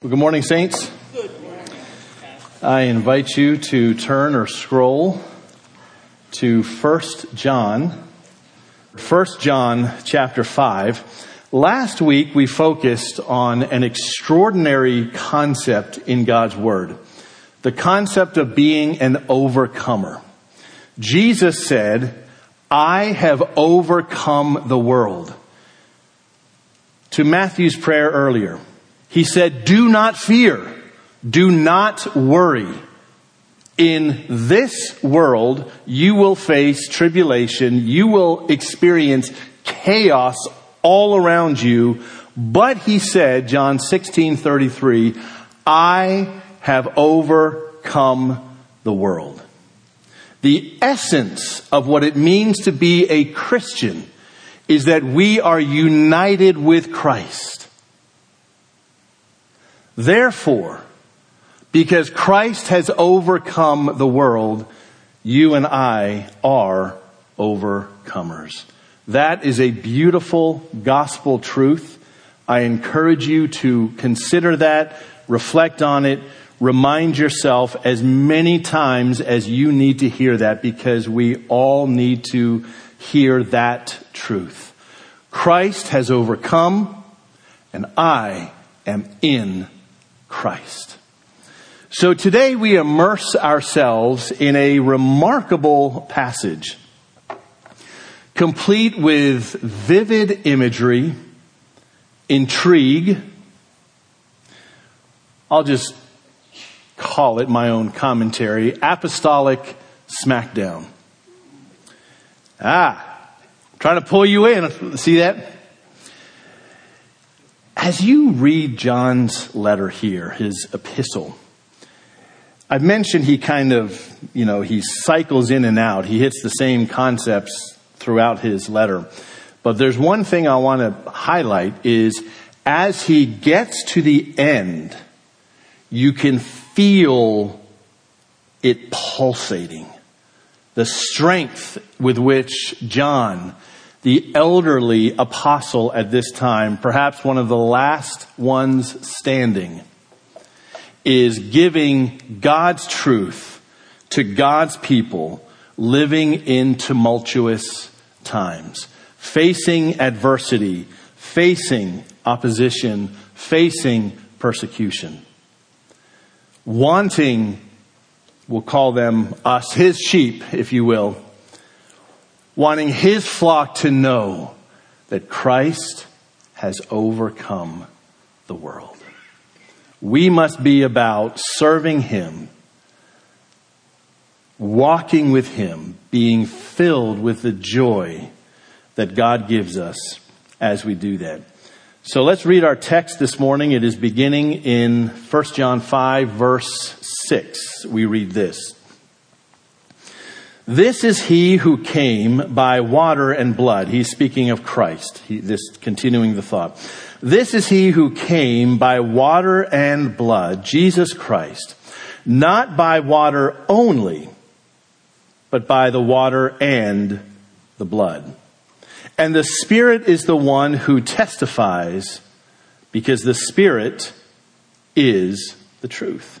Well, good morning, Saints. I invite you to turn or scroll to 1 John. 1 John chapter 5. Last week we focused on an extraordinary concept in God's Word. The concept of being an overcomer. Jesus said, I have overcome the world. To Matthew's prayer earlier. He said, do not fear. Do not worry. In this world, you will face tribulation. You will experience chaos all around you. But he said, John 16, 33, I have overcome the world. The essence of what it means to be a Christian is that we are united with Christ. Therefore, because Christ has overcome the world, you and I are overcomers. That is a beautiful gospel truth. I encourage you to consider that, reflect on it, remind yourself as many times as you need to hear that because we all need to hear that truth. Christ has overcome and I am in Christ. So today we immerse ourselves in a remarkable passage, complete with vivid imagery, intrigue. I'll just call it my own commentary, apostolic smackdown. Ah, trying to pull you in. See that? As you read John's letter here, his epistle, I've mentioned he kind of, you know, he cycles in and out. He hits the same concepts throughout his letter. But there's one thing I want to highlight is as he gets to the end, you can feel it pulsating. The strength with which John the elderly apostle at this time, perhaps one of the last ones standing, is giving God's truth to God's people living in tumultuous times, facing adversity, facing opposition, facing persecution, wanting, we'll call them us, his sheep, if you will, wanting his flock to know that Christ has overcome the world. We must be about serving him, walking with him, being filled with the joy that God gives us as we do that. So let's read our text this morning. It is beginning in 1 John 5 verse 6. We read this. This is he who came by water and blood. He's speaking of Christ. He, this continuing the thought. This is he who came by water and blood, Jesus Christ, not by water only, but by the water and the blood. And the Spirit is the one who testifies because the Spirit is the truth.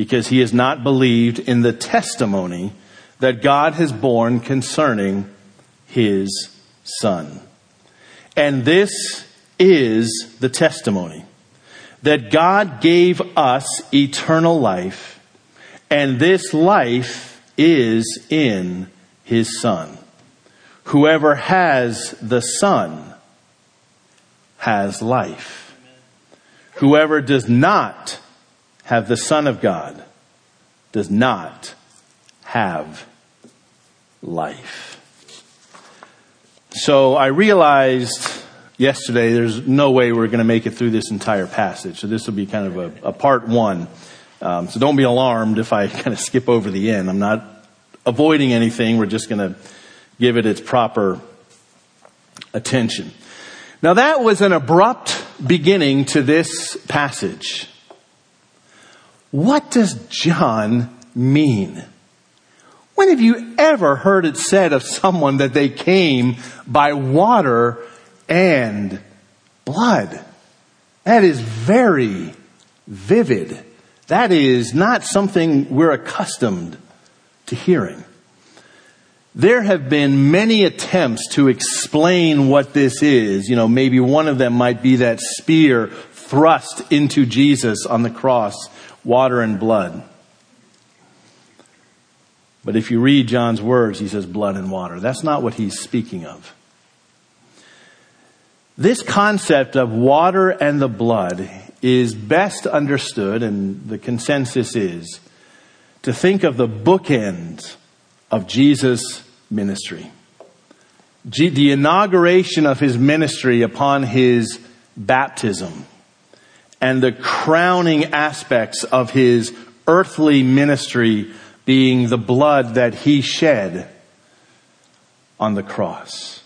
because he has not believed in the testimony that God has borne concerning his son. And this is the testimony that God gave us eternal life and this life is in his son. Whoever has the son has life. Whoever does not have the Son of God does not have life. So I realized yesterday, there's no way we're going to make it through this entire passage. So this will be kind of a, a part one. Um, so don't be alarmed if I kind of skip over the end. I'm not avoiding anything. We're just going to give it its proper attention. Now that was an abrupt beginning to this passage. What does John mean? When have you ever heard it said of someone that they came by water and blood? That is very vivid. That is not something we're accustomed to hearing. There have been many attempts to explain what this is. You know, maybe one of them might be that spear thrust into Jesus on the cross, water and blood. But if you read John's words, he says blood and water. That's not what he's speaking of. This concept of water and the blood is best understood, and the consensus is, to think of the bookends of Jesus' ministry. The inauguration of his ministry upon his baptism and the crowning aspects of his earthly ministry being the blood that he shed on the cross.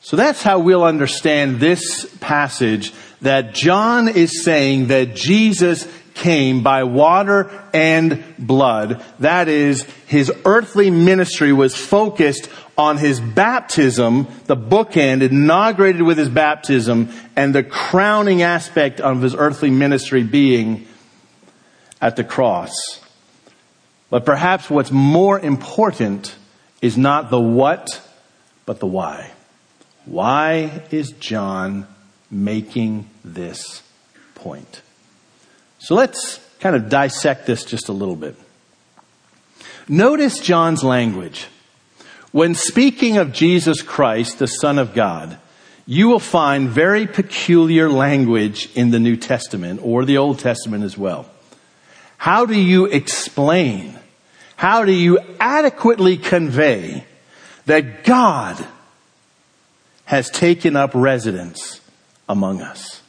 So that's how we'll understand this passage that John is saying that Jesus came by water and blood. That is, his earthly ministry was focused on his baptism, the bookend inaugurated with his baptism, and the crowning aspect of his earthly ministry being at the cross. But perhaps what's more important is not the what, but the why. Why is John making this point? So let's kind of dissect this just a little bit. Notice John's language. When speaking of Jesus Christ, the Son of God, you will find very peculiar language in the New Testament or the Old Testament as well. How do you explain? How do you adequately convey that God has taken up residence among us?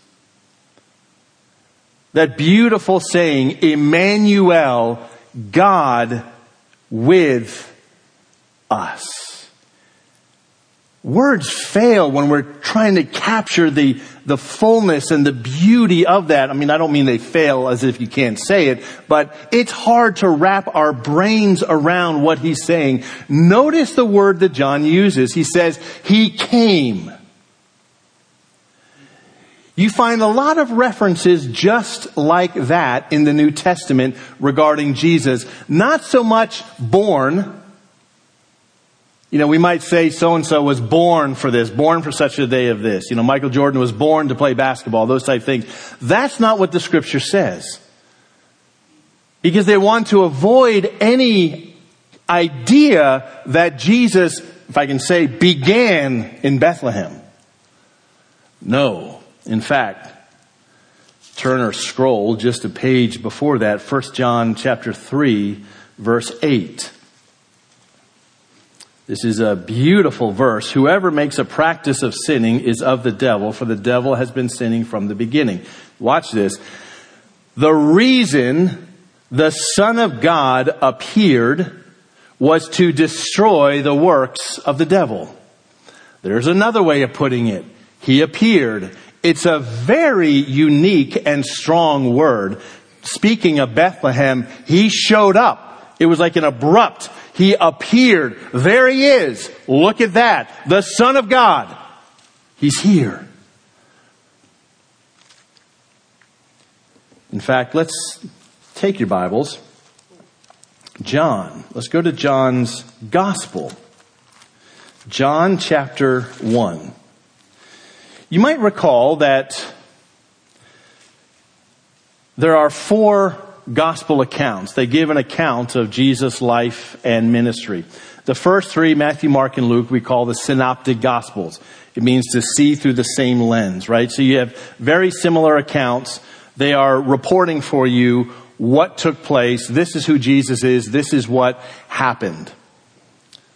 That beautiful saying, Emmanuel, God with us. Words fail when we're trying to capture the, the fullness and the beauty of that. I mean, I don't mean they fail as if you can't say it, but it's hard to wrap our brains around what he's saying. Notice the word that John uses. He says, He came. You find a lot of references just like that in the New Testament regarding Jesus. Not so much born. You know, we might say so and so was born for this, born for such a day of this. You know, Michael Jordan was born to play basketball, those type things. That's not what the scripture says. Because they want to avoid any idea that Jesus, if I can say, began in Bethlehem. No. In fact, turn or scroll just a page before that, 1 John chapter 3, verse 8. This is a beautiful verse. Whoever makes a practice of sinning is of the devil, for the devil has been sinning from the beginning. Watch this. The reason the Son of God appeared was to destroy the works of the devil. There's another way of putting it. He appeared it's a very unique and strong word. Speaking of Bethlehem, he showed up. It was like an abrupt, he appeared. There he is. Look at that. The Son of God. He's here. In fact, let's take your Bibles. John. Let's go to John's Gospel. John chapter 1. You might recall that there are four gospel accounts. They give an account of Jesus' life and ministry. The first three, Matthew, Mark, and Luke, we call the synoptic gospels. It means to see through the same lens, right? So you have very similar accounts. They are reporting for you what took place. This is who Jesus is. This is what happened.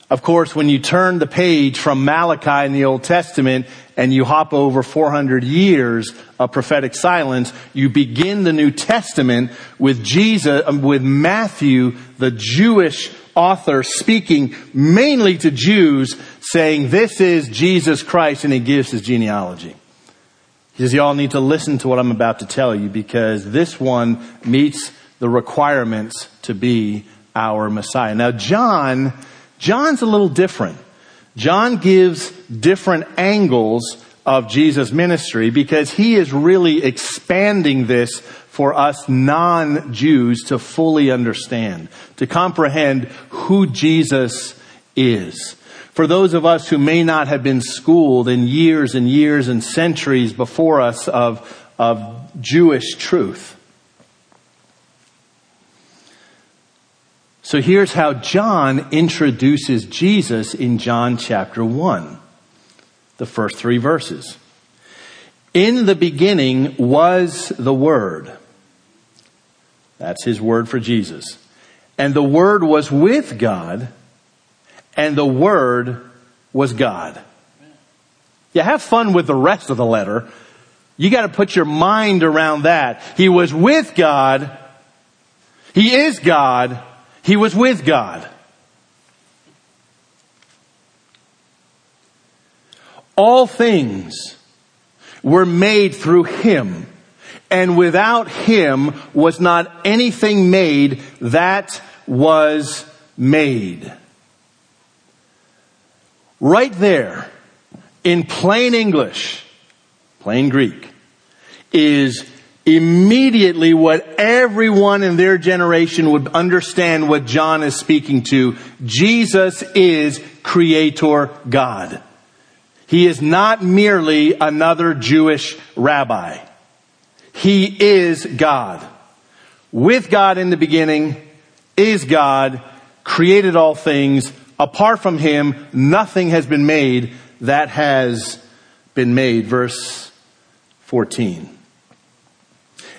Of course, when you turn the page from Malachi in the Old Testament and you hop over 400 years of prophetic silence, you begin the New Testament with Jesus, um, with Matthew, the Jewish author speaking mainly to Jews saying, this is Jesus Christ and he gives his genealogy. He says, y'all need to listen to what I'm about to tell you because this one meets the requirements to be our Messiah. Now, John, John's a little different. John gives different angles of Jesus' ministry because he is really expanding this for us non-Jews to fully understand, to comprehend who Jesus is. For those of us who may not have been schooled in years and years and centuries before us of, of Jewish truth. So here's how John introduces Jesus in John chapter 1, the first three verses. In the beginning was the Word. That's his word for Jesus. And the Word was with God and the Word was God. You have fun with the rest of the letter. You gotta put your mind around that. He was with God. He is God. He was with God. All things were made through Him and without Him was not anything made that was made. Right there, in plain English, plain Greek, is immediately what everyone in their generation would understand what John is speaking to. Jesus is Creator God. He is not merely another Jewish rabbi. He is God. With God in the beginning, is God, created all things, Apart from him, nothing has been made that has been made. Verse 14.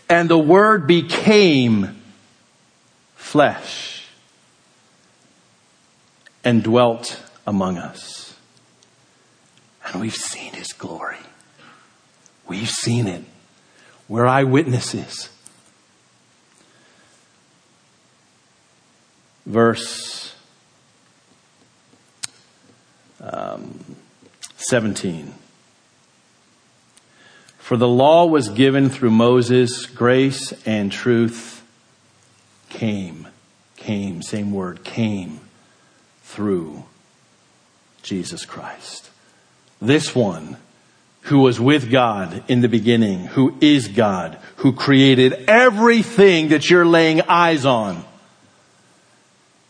And the word became flesh and dwelt among us. And we've seen his glory. We've seen it. We're eyewitnesses. Verse um, 17. For the law was given through Moses, grace and truth came, came, same word, came through Jesus Christ. This one who was with God in the beginning, who is God, who created everything that you're laying eyes on,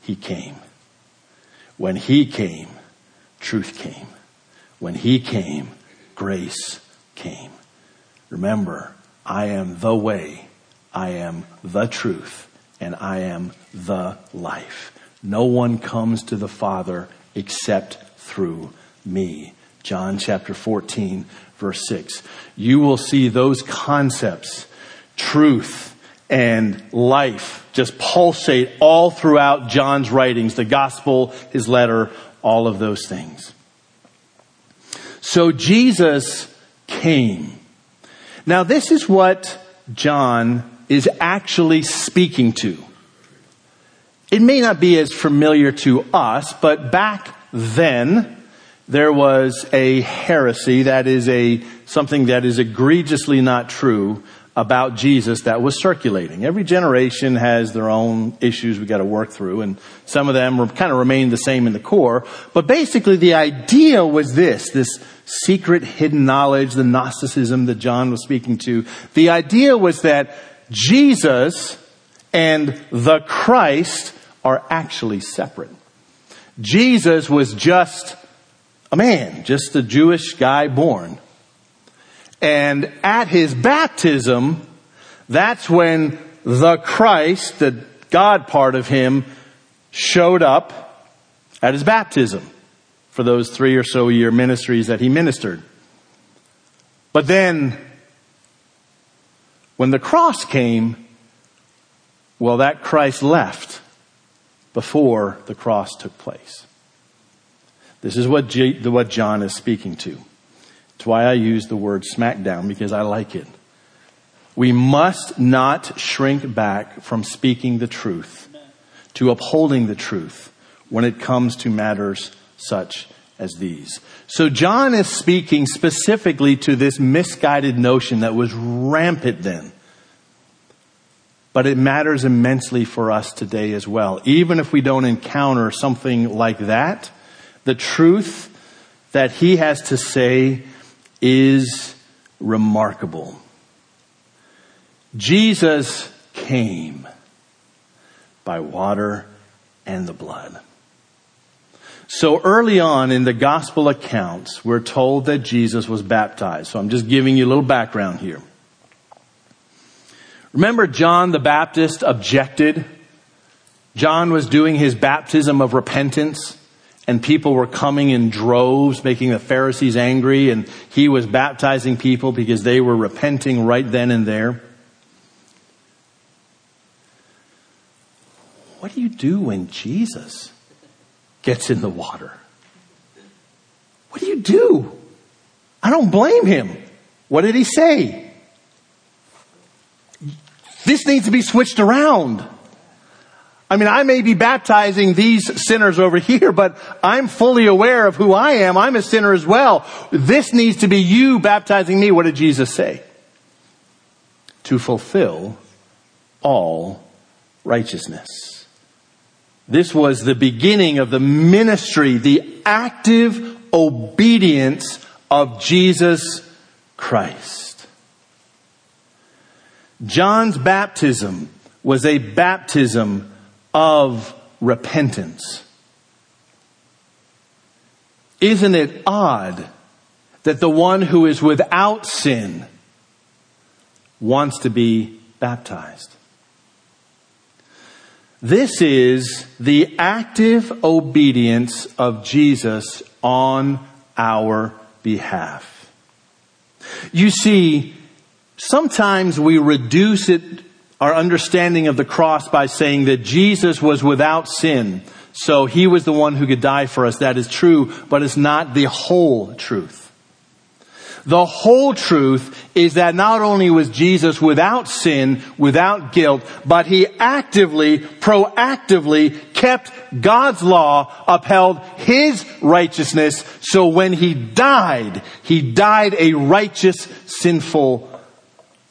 he came. When he came, truth came. When he came, grace came. Remember, I am the way, I am the truth, and I am the life. No one comes to the Father except through me. John chapter 14 verse 6. You will see those concepts, truth and life, just pulsate all throughout John's writings, the gospel, his letter, all of those things. So Jesus came. Now this is what John is actually speaking to. It may not be as familiar to us, but back then, there was a heresy that is a, something that is egregiously not true about Jesus that was circulating. Every generation has their own issues we got to work through, and some of them kind of remain the same in the core. But basically, the idea was this: this secret, hidden knowledge, the Gnosticism that John was speaking to. The idea was that Jesus and the Christ are actually separate. Jesus was just a man, just a Jewish guy born. And at his baptism, that's when the Christ, the God part of him, showed up at his baptism for those three or so year ministries that he ministered. But then, when the cross came, well, that Christ left before the cross took place. This is what, G, what John is speaking to. It's why I use the word smackdown because I like it. We must not shrink back from speaking the truth, to upholding the truth when it comes to matters such as these. So John is speaking specifically to this misguided notion that was rampant then. But it matters immensely for us today as well. Even if we don't encounter something like that, the truth that he has to say is remarkable. Jesus came by water and the blood. So early on in the gospel accounts, we're told that Jesus was baptized. So I'm just giving you a little background here. Remember John the Baptist objected? John was doing his baptism of repentance and people were coming in droves, making the Pharisees angry, and he was baptizing people because they were repenting right then and there. What do you do when Jesus gets in the water? What do you do? I don't blame him. What did he say? This needs to be switched around. I mean, I may be baptizing these sinners over here, but I'm fully aware of who I am. I'm a sinner as well. This needs to be you baptizing me. What did Jesus say? To fulfill all righteousness. This was the beginning of the ministry, the active obedience of Jesus Christ. John's baptism was a baptism of repentance. Isn't it odd that the one who is without sin wants to be baptized? This is the active obedience of Jesus on our behalf. You see, sometimes we reduce it our understanding of the cross by saying that Jesus was without sin. So he was the one who could die for us. That is true, but it's not the whole truth. The whole truth is that not only was Jesus without sin, without guilt, but he actively, proactively kept God's law, upheld his righteousness. So when he died, he died a righteous, sinful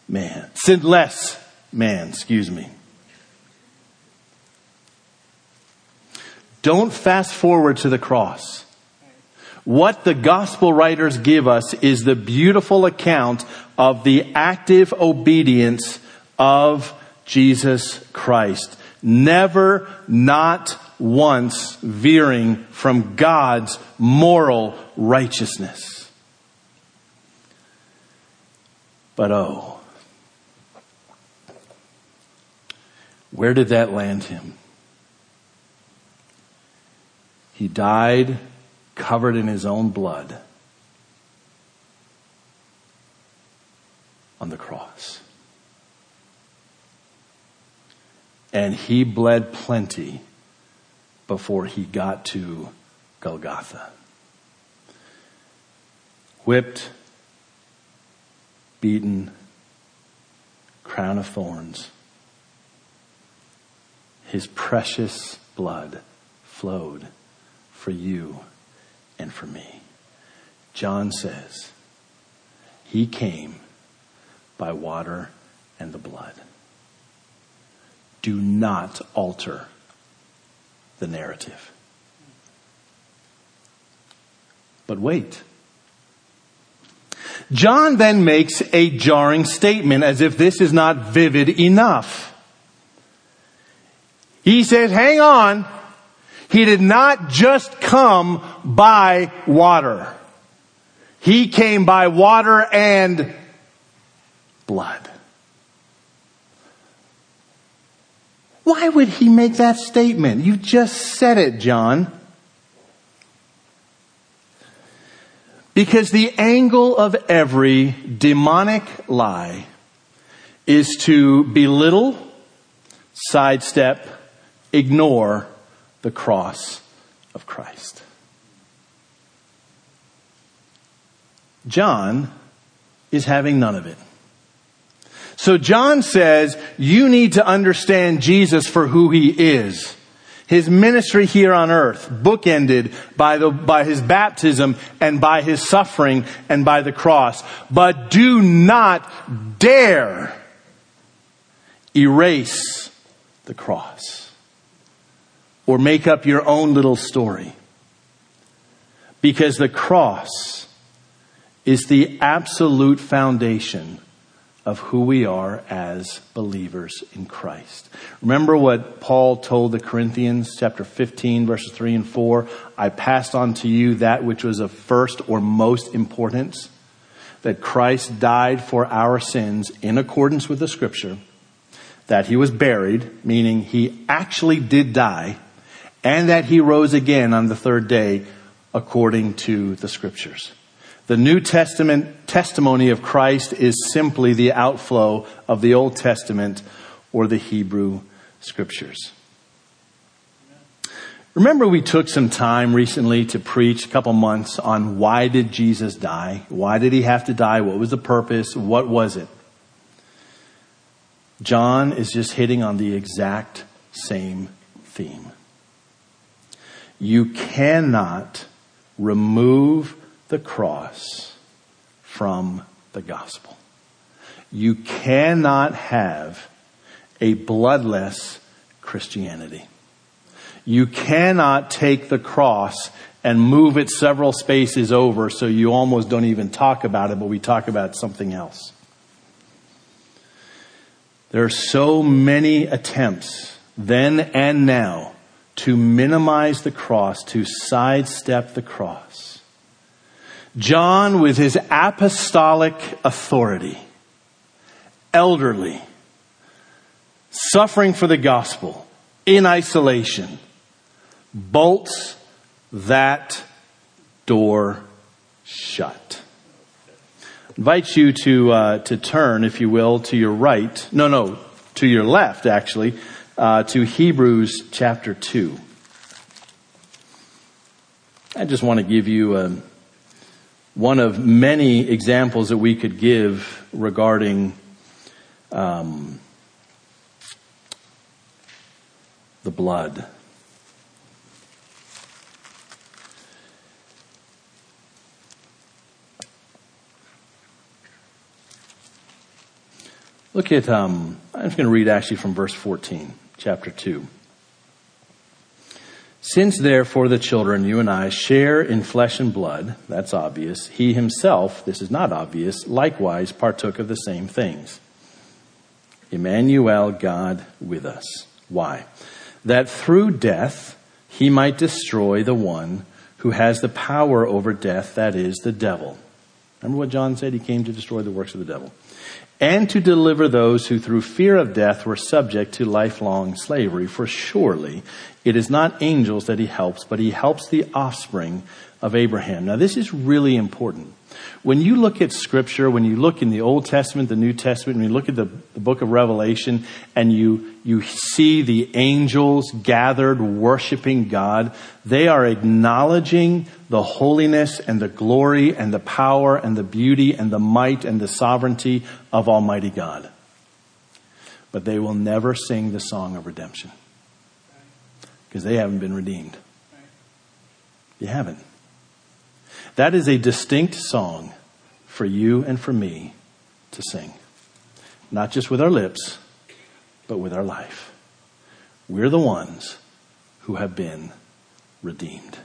man. Sinless man, excuse me. Don't fast forward to the cross. What the gospel writers give us is the beautiful account of the active obedience of Jesus Christ. Never, not once veering from God's moral righteousness. But oh, Where did that land him? He died covered in his own blood on the cross. And he bled plenty before he got to Golgotha. Whipped, beaten, crown of thorns his precious blood flowed for you and for me. John says, He came by water and the blood. Do not alter the narrative. But wait. John then makes a jarring statement as if this is not vivid enough. He says, hang on. He did not just come by water. He came by water and blood. Why would he make that statement? You just said it, John. Because the angle of every demonic lie is to belittle, sidestep, ignore the cross of Christ. John is having none of it. So John says, you need to understand Jesus for who he is. His ministry here on earth, bookended by, the, by his baptism and by his suffering and by the cross. But do not dare erase the cross or make up your own little story. Because the cross is the absolute foundation of who we are as believers in Christ. Remember what Paul told the Corinthians, chapter 15, verses 3 and 4? I passed on to you that which was of first or most importance, that Christ died for our sins in accordance with the scripture, that he was buried, meaning he actually did die, and that he rose again on the third day according to the scriptures. The New Testament testimony of Christ is simply the outflow of the Old Testament or the Hebrew scriptures. Remember we took some time recently to preach a couple months on why did Jesus die? Why did he have to die? What was the purpose? What was it? John is just hitting on the exact same theme. You cannot remove the cross from the gospel. You cannot have a bloodless Christianity. You cannot take the cross and move it several spaces over so you almost don't even talk about it, but we talk about something else. There are so many attempts then and now to minimize the cross, to sidestep the cross. John, with his apostolic authority, elderly, suffering for the gospel, in isolation, bolts that door shut. Invite you to uh, to turn, if you will, to your right. No, no, to your left, actually, uh, to Hebrews chapter two. I just want to give you a one of many examples that we could give regarding um, the blood. Look at, um, I'm just going to read actually from verse 14, chapter 2. Since therefore the children, you and I, share in flesh and blood, that's obvious, he himself, this is not obvious, likewise partook of the same things. Emmanuel, God with us. Why? That through death he might destroy the one who has the power over death, that is, the devil. Remember what John said? He came to destroy the works of the devil. And to deliver those who through fear of death were subject to lifelong slavery. For surely it is not angels that he helps, but he helps the offspring of Abraham. Now this is really important. When you look at scripture, when you look in the Old Testament, the New Testament, when you look at the, the book of Revelation and you, you see the angels gathered worshiping God, they are acknowledging the holiness and the glory and the power and the beauty and the might and the sovereignty of Almighty God. But they will never sing the song of redemption because they haven't been redeemed. You haven't. That is a distinct song for you and for me to sing. Not just with our lips, but with our life. We're the ones who have been redeemed.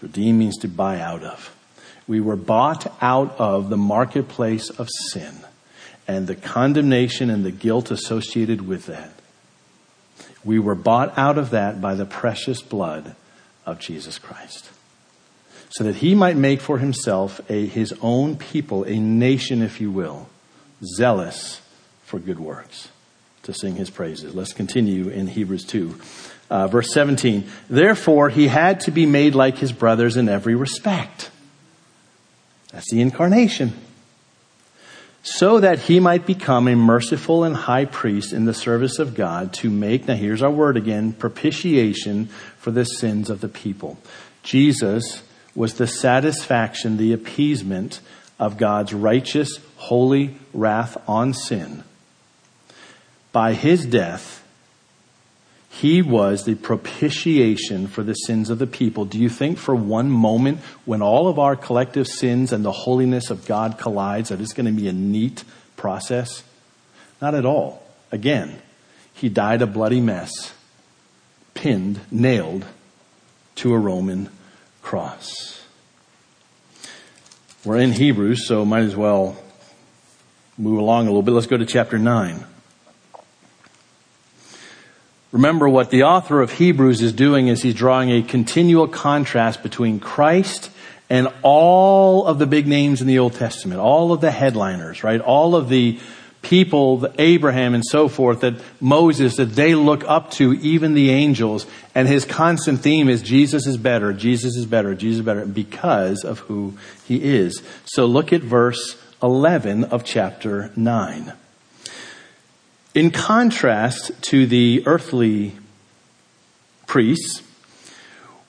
Redeem means to buy out of. We were bought out of the marketplace of sin and the condemnation and the guilt associated with that. We were bought out of that by the precious blood of Jesus Christ. So that he might make for himself a, his own people, a nation, if you will, zealous for good works, to sing his praises. Let's continue in Hebrews 2. Uh, verse 17. Therefore, he had to be made like his brothers in every respect. That's the incarnation so that he might become a merciful and high priest in the service of God to make, now here's our word again, propitiation for the sins of the people. Jesus was the satisfaction, the appeasement of God's righteous, holy wrath on sin. By his death, he was the propitiation for the sins of the people. Do you think for one moment when all of our collective sins and the holiness of God collides that it's going to be a neat process? Not at all. Again, he died a bloody mess, pinned, nailed to a Roman cross. We're in Hebrews, so might as well move along a little bit. Let's go to chapter 9. Remember what the author of Hebrews is doing is he's drawing a continual contrast between Christ and all of the big names in the Old Testament, all of the headliners, right? All of the people, Abraham and so forth, that Moses, that they look up to, even the angels. And his constant theme is Jesus is better, Jesus is better, Jesus is better, because of who he is. So look at verse 11 of chapter 9. In contrast to the earthly priests,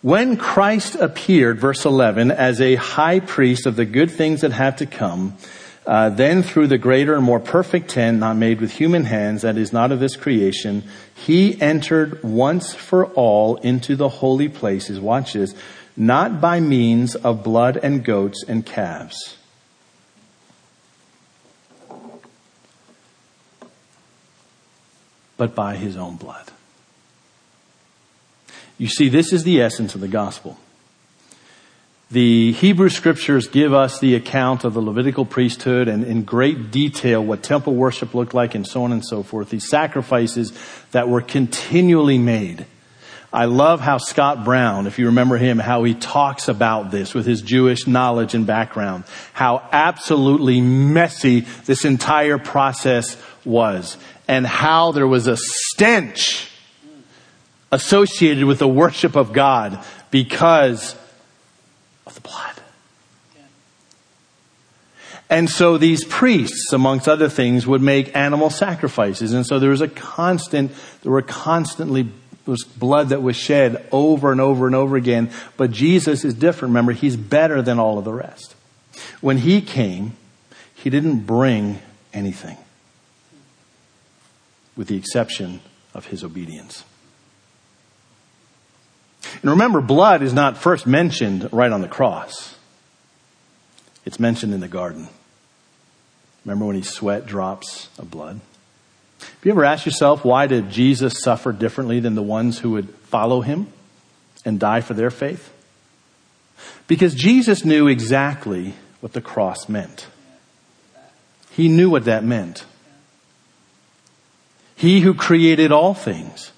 when Christ appeared, verse 11, as a high priest of the good things that have to come, uh, then through the greater and more perfect tent, not made with human hands, that is not of this creation, he entered once for all into the holy places, watch this, not by means of blood and goats and calves but by his own blood. You see, this is the essence of the gospel. The Hebrew scriptures give us the account of the Levitical priesthood and in great detail what temple worship looked like and so on and so forth. These sacrifices that were continually made. I love how Scott Brown, if you remember him, how he talks about this with his Jewish knowledge and background. How absolutely messy this entire process was and how there was a stench associated with the worship of God because of the blood. And so these priests, amongst other things, would make animal sacrifices. And so there was a constant, there were constantly was blood that was shed over and over and over again. But Jesus is different. Remember, he's better than all of the rest. When he came, he didn't bring anything with the exception of his obedience. And remember, blood is not first mentioned right on the cross. It's mentioned in the garden. Remember when he sweat drops of blood? Have you ever asked yourself why did Jesus suffer differently than the ones who would follow him and die for their faith? Because Jesus knew exactly what the cross meant. He knew what that meant. He who created all things,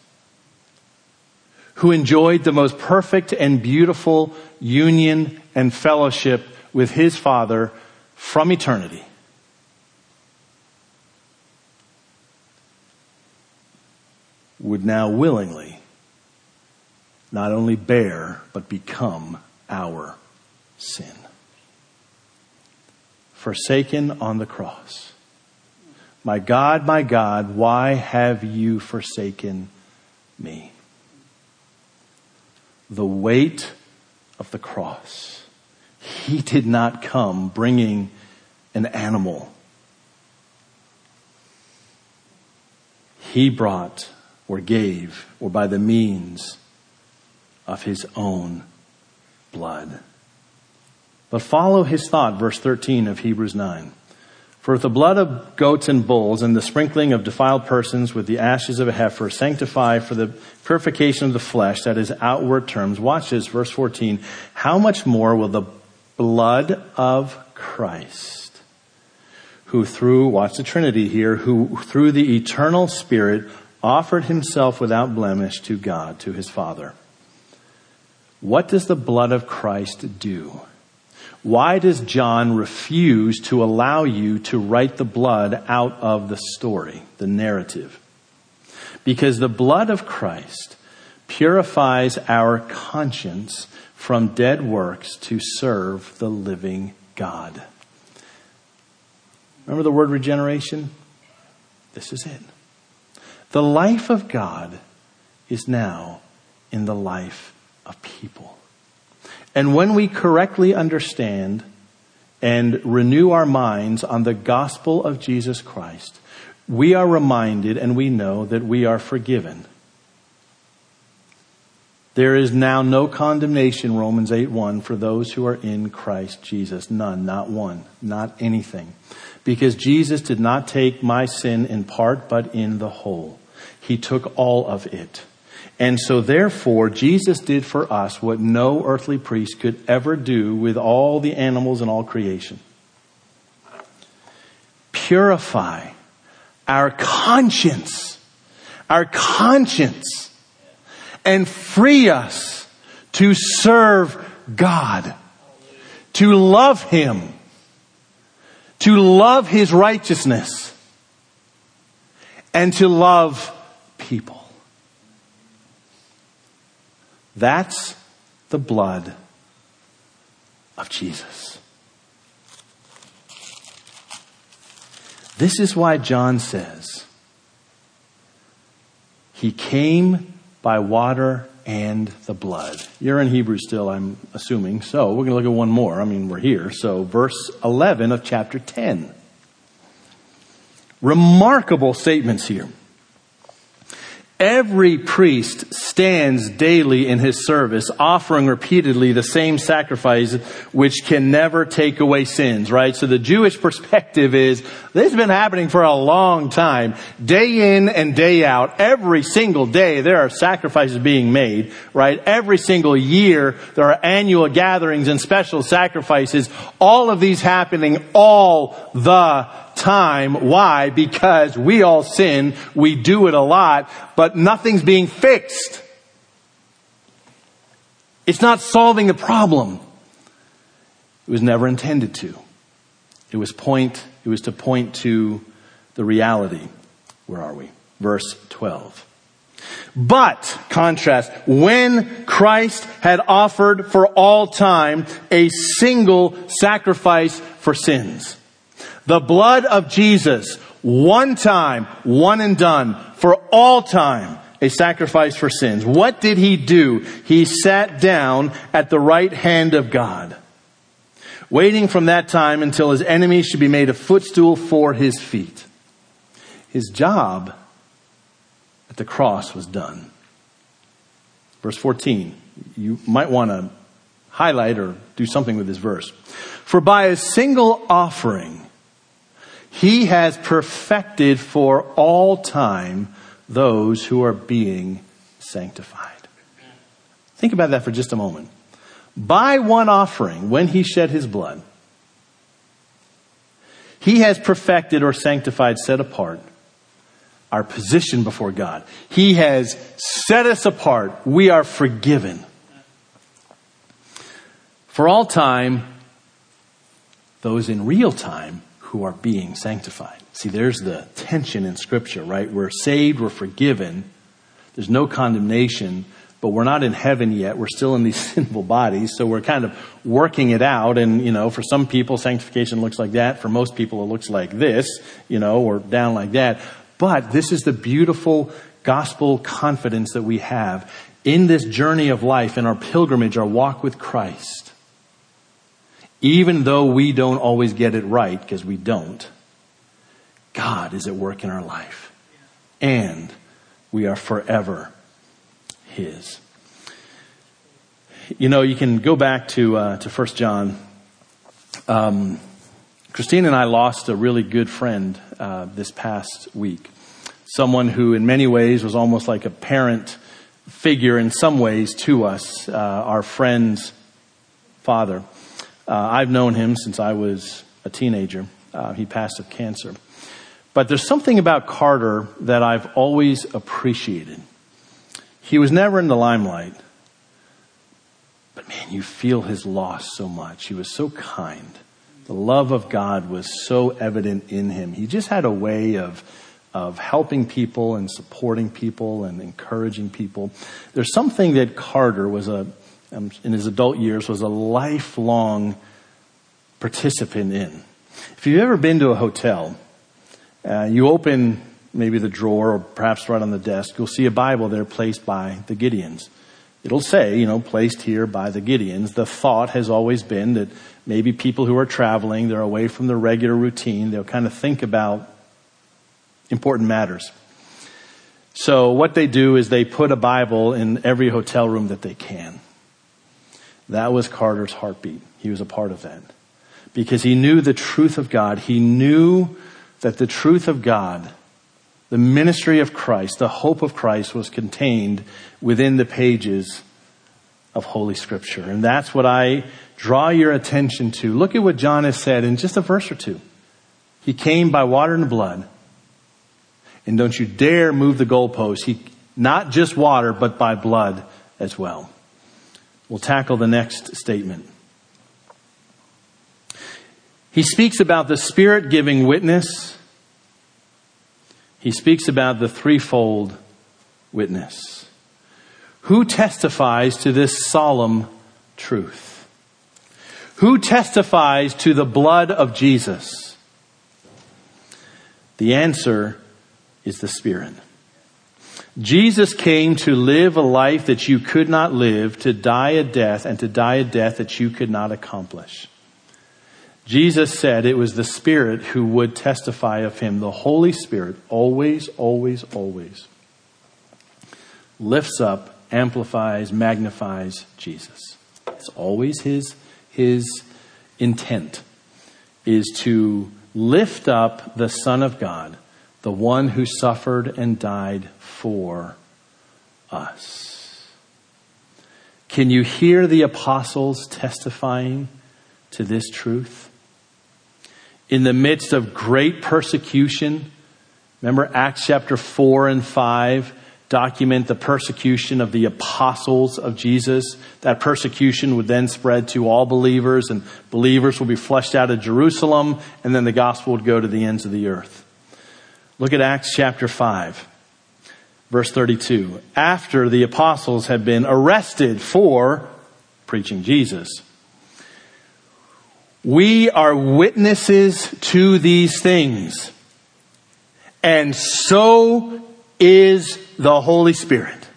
who enjoyed the most perfect and beautiful union and fellowship with his Father from eternity. Would now willingly not only bear, but become our sin. Forsaken on the cross my God, my God, why have you forsaken me? The weight of the cross. He did not come bringing an animal. He brought or gave or by the means of his own blood. But follow his thought, verse 13 of Hebrews 9. For if the blood of goats and bulls and the sprinkling of defiled persons with the ashes of a heifer sanctify for the purification of the flesh, that is outward terms, watch this, verse 14, how much more will the blood of Christ, who through, watch the Trinity here, who through the eternal Spirit offered himself without blemish to God, to his Father. What does the blood of Christ do? Why does John refuse to allow you to write the blood out of the story, the narrative? Because the blood of Christ purifies our conscience from dead works to serve the living God. Remember the word regeneration? This is it. The life of God is now in the life of people. And when we correctly understand and renew our minds on the gospel of Jesus Christ, we are reminded and we know that we are forgiven. There is now no condemnation, Romans 8 1, for those who are in Christ Jesus. None, not one, not anything. Because Jesus did not take my sin in part, but in the whole. He took all of it. And so therefore, Jesus did for us what no earthly priest could ever do with all the animals and all creation. Purify our conscience, our conscience and free us to serve God, to love Him, to love His righteousness, and to love people. That's the blood of Jesus. This is why John says, He came by water and the blood. You're in Hebrew still, I'm assuming. So we're going to look at one more. I mean, we're here. So verse 11 of chapter 10. Remarkable statements here. Every priest stands daily in his service, offering repeatedly the same sacrifice, which can never take away sins, right? So the Jewish perspective is, this has been happening for a long time. Day in and day out, every single day, there are sacrifices being made, right? Every single year, there are annual gatherings and special sacrifices. All of these happening all the time. Why? Because we all sin. We do it a lot, but nothing's being fixed. It's not solving the problem. It was never intended to. It was point, it was to point to the reality. Where are we? Verse 12. But, contrast, when Christ had offered for all time a single sacrifice for sins, the blood of Jesus, one time, one and done, for all time, a sacrifice for sins. What did he do? He sat down at the right hand of God, waiting from that time until his enemies should be made a footstool for his feet. His job at the cross was done. Verse 14. You might want to highlight or do something with this verse. For by a single offering, he has perfected for all time those who are being sanctified. Think about that for just a moment. By one offering, when he shed his blood, he has perfected or sanctified, set apart our position before God. He has set us apart. We are forgiven. For all time, those in real time who are being sanctified. See, there's the tension in Scripture, right? We're saved, we're forgiven, there's no condemnation, but we're not in heaven yet. We're still in these sinful bodies, so we're kind of working it out. And, you know, for some people, sanctification looks like that. For most people, it looks like this, you know, or down like that. But this is the beautiful gospel confidence that we have in this journey of life, in our pilgrimage, our walk with Christ even though we don't always get it right, because we don't, God is at work in our life. And we are forever His. You know, you can go back to, uh, to 1 John. Um, Christine and I lost a really good friend uh, this past week. Someone who, in many ways, was almost like a parent figure in some ways to us, uh, our friend's father. Uh, I've known him since I was a teenager. Uh, he passed of cancer. But there's something about Carter that I've always appreciated. He was never in the limelight. But man, you feel his loss so much. He was so kind. The love of God was so evident in him. He just had a way of, of helping people and supporting people and encouraging people. There's something that Carter was a, um, in his adult years was a lifelong participant in. If you've ever been to a hotel, uh, you open maybe the drawer or perhaps right on the desk, you'll see a Bible there placed by the Gideons. it'll say, you know, placed here by the Gideons. The thought has always been that maybe people who are traveling, they're away from the regular routine, they'll kind of think about important matters. So what they do is they put a Bible in every hotel room that they can. That was Carter's heartbeat. He was a part of that. Because he knew the truth of God. He knew that the truth of God, the ministry of Christ, the hope of Christ was contained within the pages of Holy Scripture. And that's what I draw your attention to. Look at what John has said in just a verse or two. He came by water and blood and don't you dare move the goalpost. He, not just water, but by blood as well. We'll tackle the next statement. He speaks about the Spirit giving witness. He speaks about the threefold witness. Who testifies to this solemn truth? Who testifies to the blood of Jesus? The answer is the Spirit. Jesus came to live a life that you could not live, to die a death, and to die a death that you could not accomplish. Jesus said it was the Spirit who would testify of him. The Holy Spirit always, always, always lifts up, amplifies, magnifies Jesus. It's always his, his intent is to lift up the Son of God the one who suffered and died for us. Can you hear the apostles testifying to this truth? In the midst of great persecution, remember Acts chapter 4 and 5 document the persecution of the apostles of Jesus. That persecution would then spread to all believers, and believers will be flushed out of Jerusalem, and then the gospel would go to the ends of the earth. Look at Acts chapter 5, verse 32. After the apostles had been arrested for preaching Jesus, we are witnesses to these things. And so is the Holy Spirit,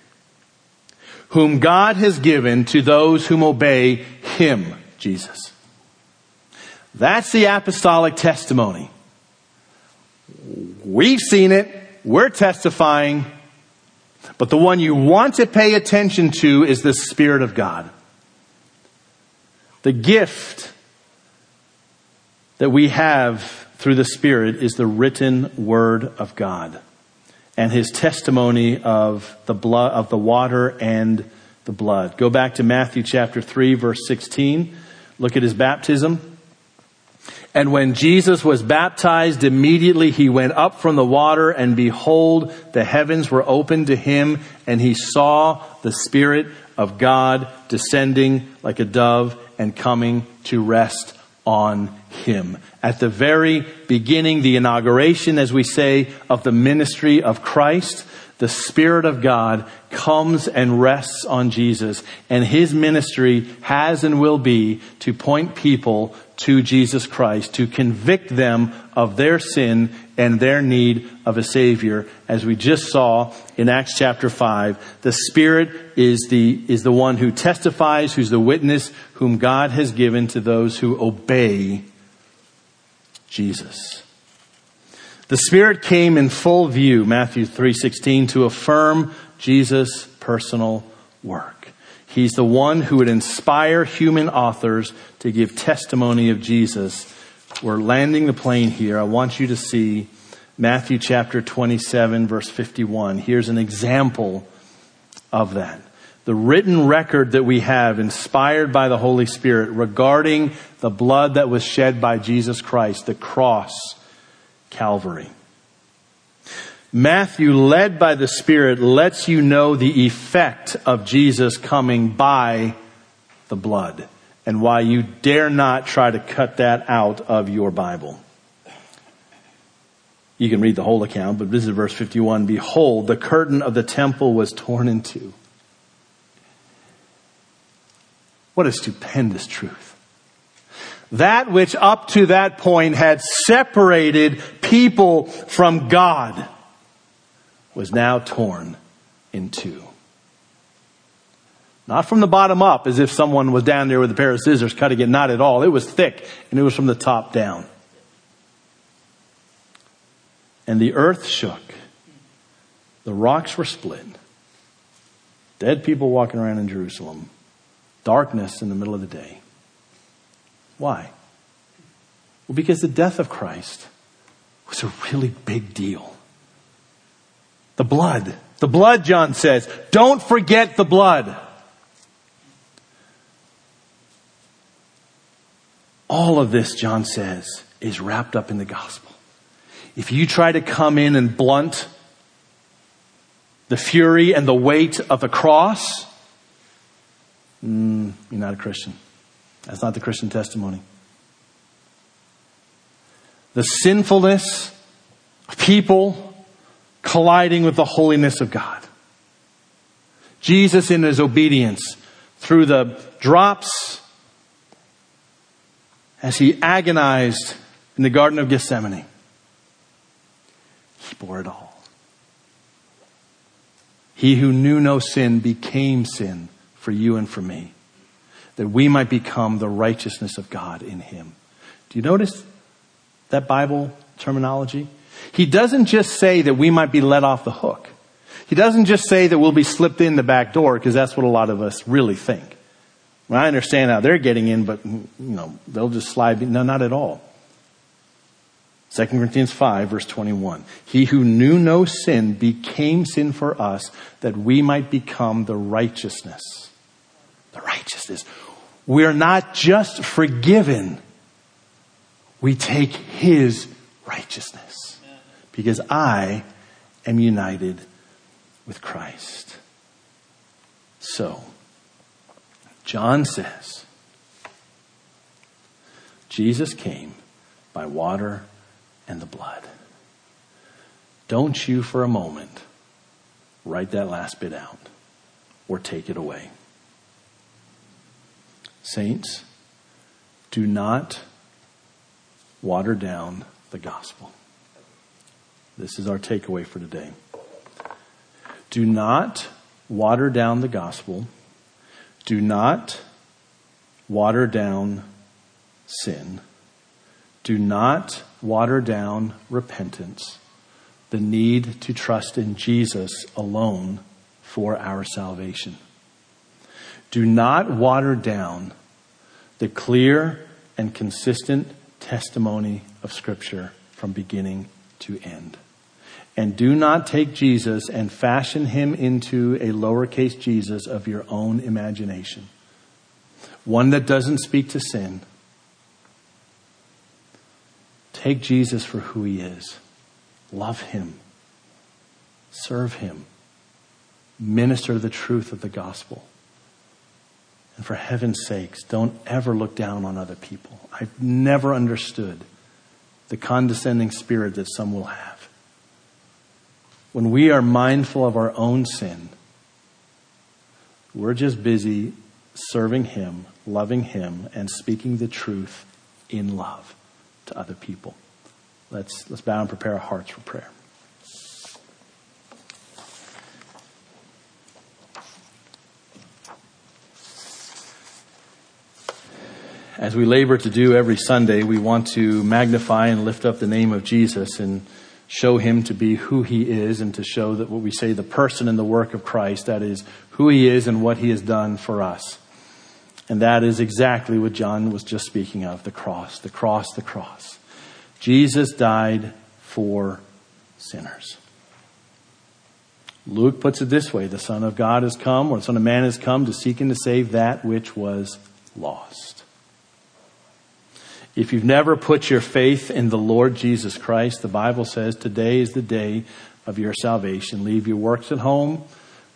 whom God has given to those whom obey Him, Jesus. That's the apostolic testimony. We've seen it. We're testifying. But the one you want to pay attention to is the Spirit of God. The gift that we have through the Spirit is the written Word of God and His testimony of the blood, of the water and the blood. Go back to Matthew chapter 3 verse 16. Look at His baptism. And when Jesus was baptized, immediately he went up from the water and behold, the heavens were opened to him and he saw the Spirit of God descending like a dove and coming to rest on him. At the very beginning, the inauguration, as we say, of the ministry of Christ, the Spirit of God comes and rests on Jesus, and his ministry has and will be to point people to Jesus Christ, to convict them of their sin and their need of a Savior. As we just saw in Acts chapter 5, the Spirit is the, is the one who testifies, who's the witness, whom God has given to those who obey Jesus. The Spirit came in full view, Matthew 3.16, to affirm Jesus' personal work. He's the one who would inspire human authors to give testimony of Jesus. We're landing the plane here. I want you to see Matthew chapter 27 verse 51. Here's an example of that. The written record that we have inspired by the Holy Spirit regarding the blood that was shed by Jesus Christ, the cross, Calvary. Matthew, led by the Spirit, lets you know the effect of Jesus coming by the blood and why you dare not try to cut that out of your Bible. You can read the whole account, but this is verse 51. Behold, the curtain of the temple was torn in two. What a stupendous truth. That which up to that point had separated people from God was now torn in two. Not from the bottom up as if someone was down there with a pair of scissors cutting it, not at all. It was thick and it was from the top down. And the earth shook. The rocks were split. Dead people walking around in Jerusalem. Darkness in the middle of the day. Why? Well, because the death of Christ was a really big deal. The blood. The blood, John says. Don't forget the blood. All of this, John says, is wrapped up in the gospel. If you try to come in and blunt the fury and the weight of the cross, mm, you're not a Christian. That's not the Christian testimony. The sinfulness of people colliding with the holiness of God. Jesus in his obedience through the drops as he agonized in the Garden of Gethsemane. He bore it all. He who knew no sin became sin for you and for me, that we might become the righteousness of God in him. Do you notice that Bible terminology? He doesn't just say that we might be let off the hook. He doesn't just say that we'll be slipped in the back door because that's what a lot of us really think. Well, I understand how they're getting in, but you know, they'll just slide. No, not at all. 2 Corinthians 5 verse 21. He who knew no sin became sin for us that we might become the righteousness. The righteousness. We're not just forgiven. We take his righteousness because I am united with Christ. So, John says, Jesus came by water and the blood. Don't you for a moment write that last bit out or take it away. Saints, do not water down the gospel. This is our takeaway for today. Do not water down the gospel. Do not water down sin. Do not water down repentance, the need to trust in Jesus alone for our salvation. Do not water down the clear and consistent testimony of Scripture from beginning to end. And do not take Jesus and fashion him into a lowercase Jesus of your own imagination. One that doesn't speak to sin, Take Jesus for who he is. Love him. Serve him. Minister the truth of the gospel. And for heaven's sakes, don't ever look down on other people. I've never understood the condescending spirit that some will have. When we are mindful of our own sin, we're just busy serving Him, loving Him, and speaking the truth in love to other people. Let's, let's bow and prepare our hearts for prayer. As we labor to do every Sunday, we want to magnify and lift up the name of Jesus and show him to be who he is and to show that what we say, the person and the work of Christ, that is who he is and what he has done for us. And that is exactly what John was just speaking of the cross, the cross, the cross. Jesus died for sinners. Luke puts it this way the Son of God has come, or the Son of Man has come to seek and to save that which was lost. If you've never put your faith in the Lord Jesus Christ, the Bible says today is the day of your salvation. Leave your works at home.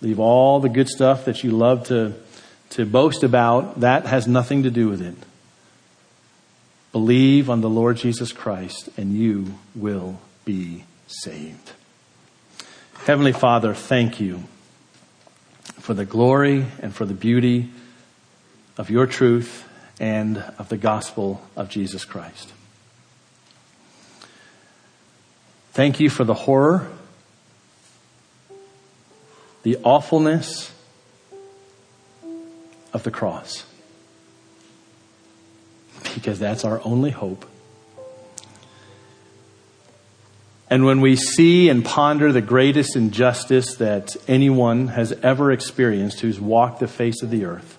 Leave all the good stuff that you love to to boast about, that has nothing to do with it. Believe on the Lord Jesus Christ and you will be saved. Heavenly Father, thank you for the glory and for the beauty of your truth and of the gospel of Jesus Christ. Thank you for the horror, the awfulness, of the cross. Because that's our only hope. And when we see and ponder the greatest injustice that anyone has ever experienced who's walked the face of the earth,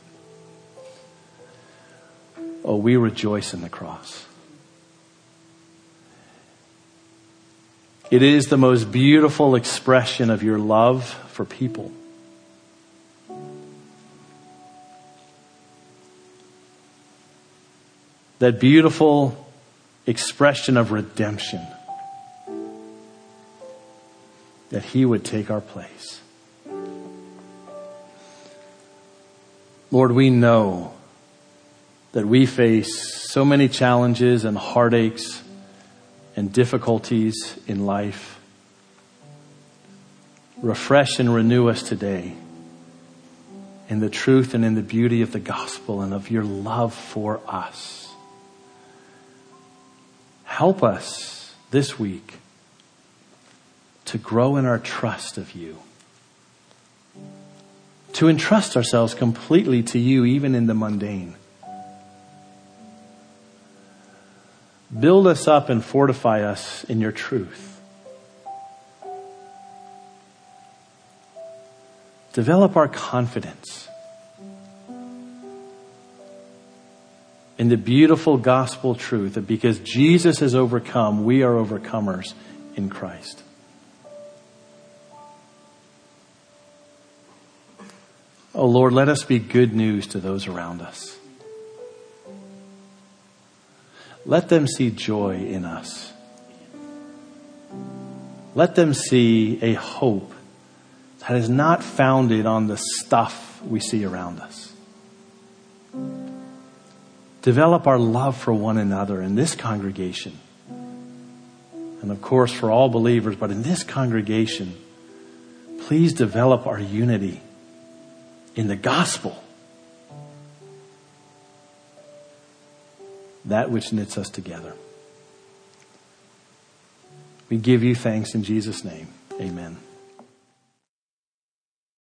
oh, we rejoice in the cross. It is the most beautiful expression of your love for people. That beautiful expression of redemption. That He would take our place. Lord, we know that we face so many challenges and heartaches and difficulties in life. Refresh and renew us today in the truth and in the beauty of the gospel and of your love for us. Help us this week to grow in our trust of you, to entrust ourselves completely to you, even in the mundane. Build us up and fortify us in your truth. Develop our confidence in the beautiful gospel truth that because Jesus has overcome, we are overcomers in Christ. Oh Lord, let us be good news to those around us. Let them see joy in us. Let them see a hope that is not founded on the stuff we see around us. Develop our love for one another in this congregation. And of course, for all believers, but in this congregation, please develop our unity in the gospel that which knits us together. We give you thanks in Jesus' name. Amen.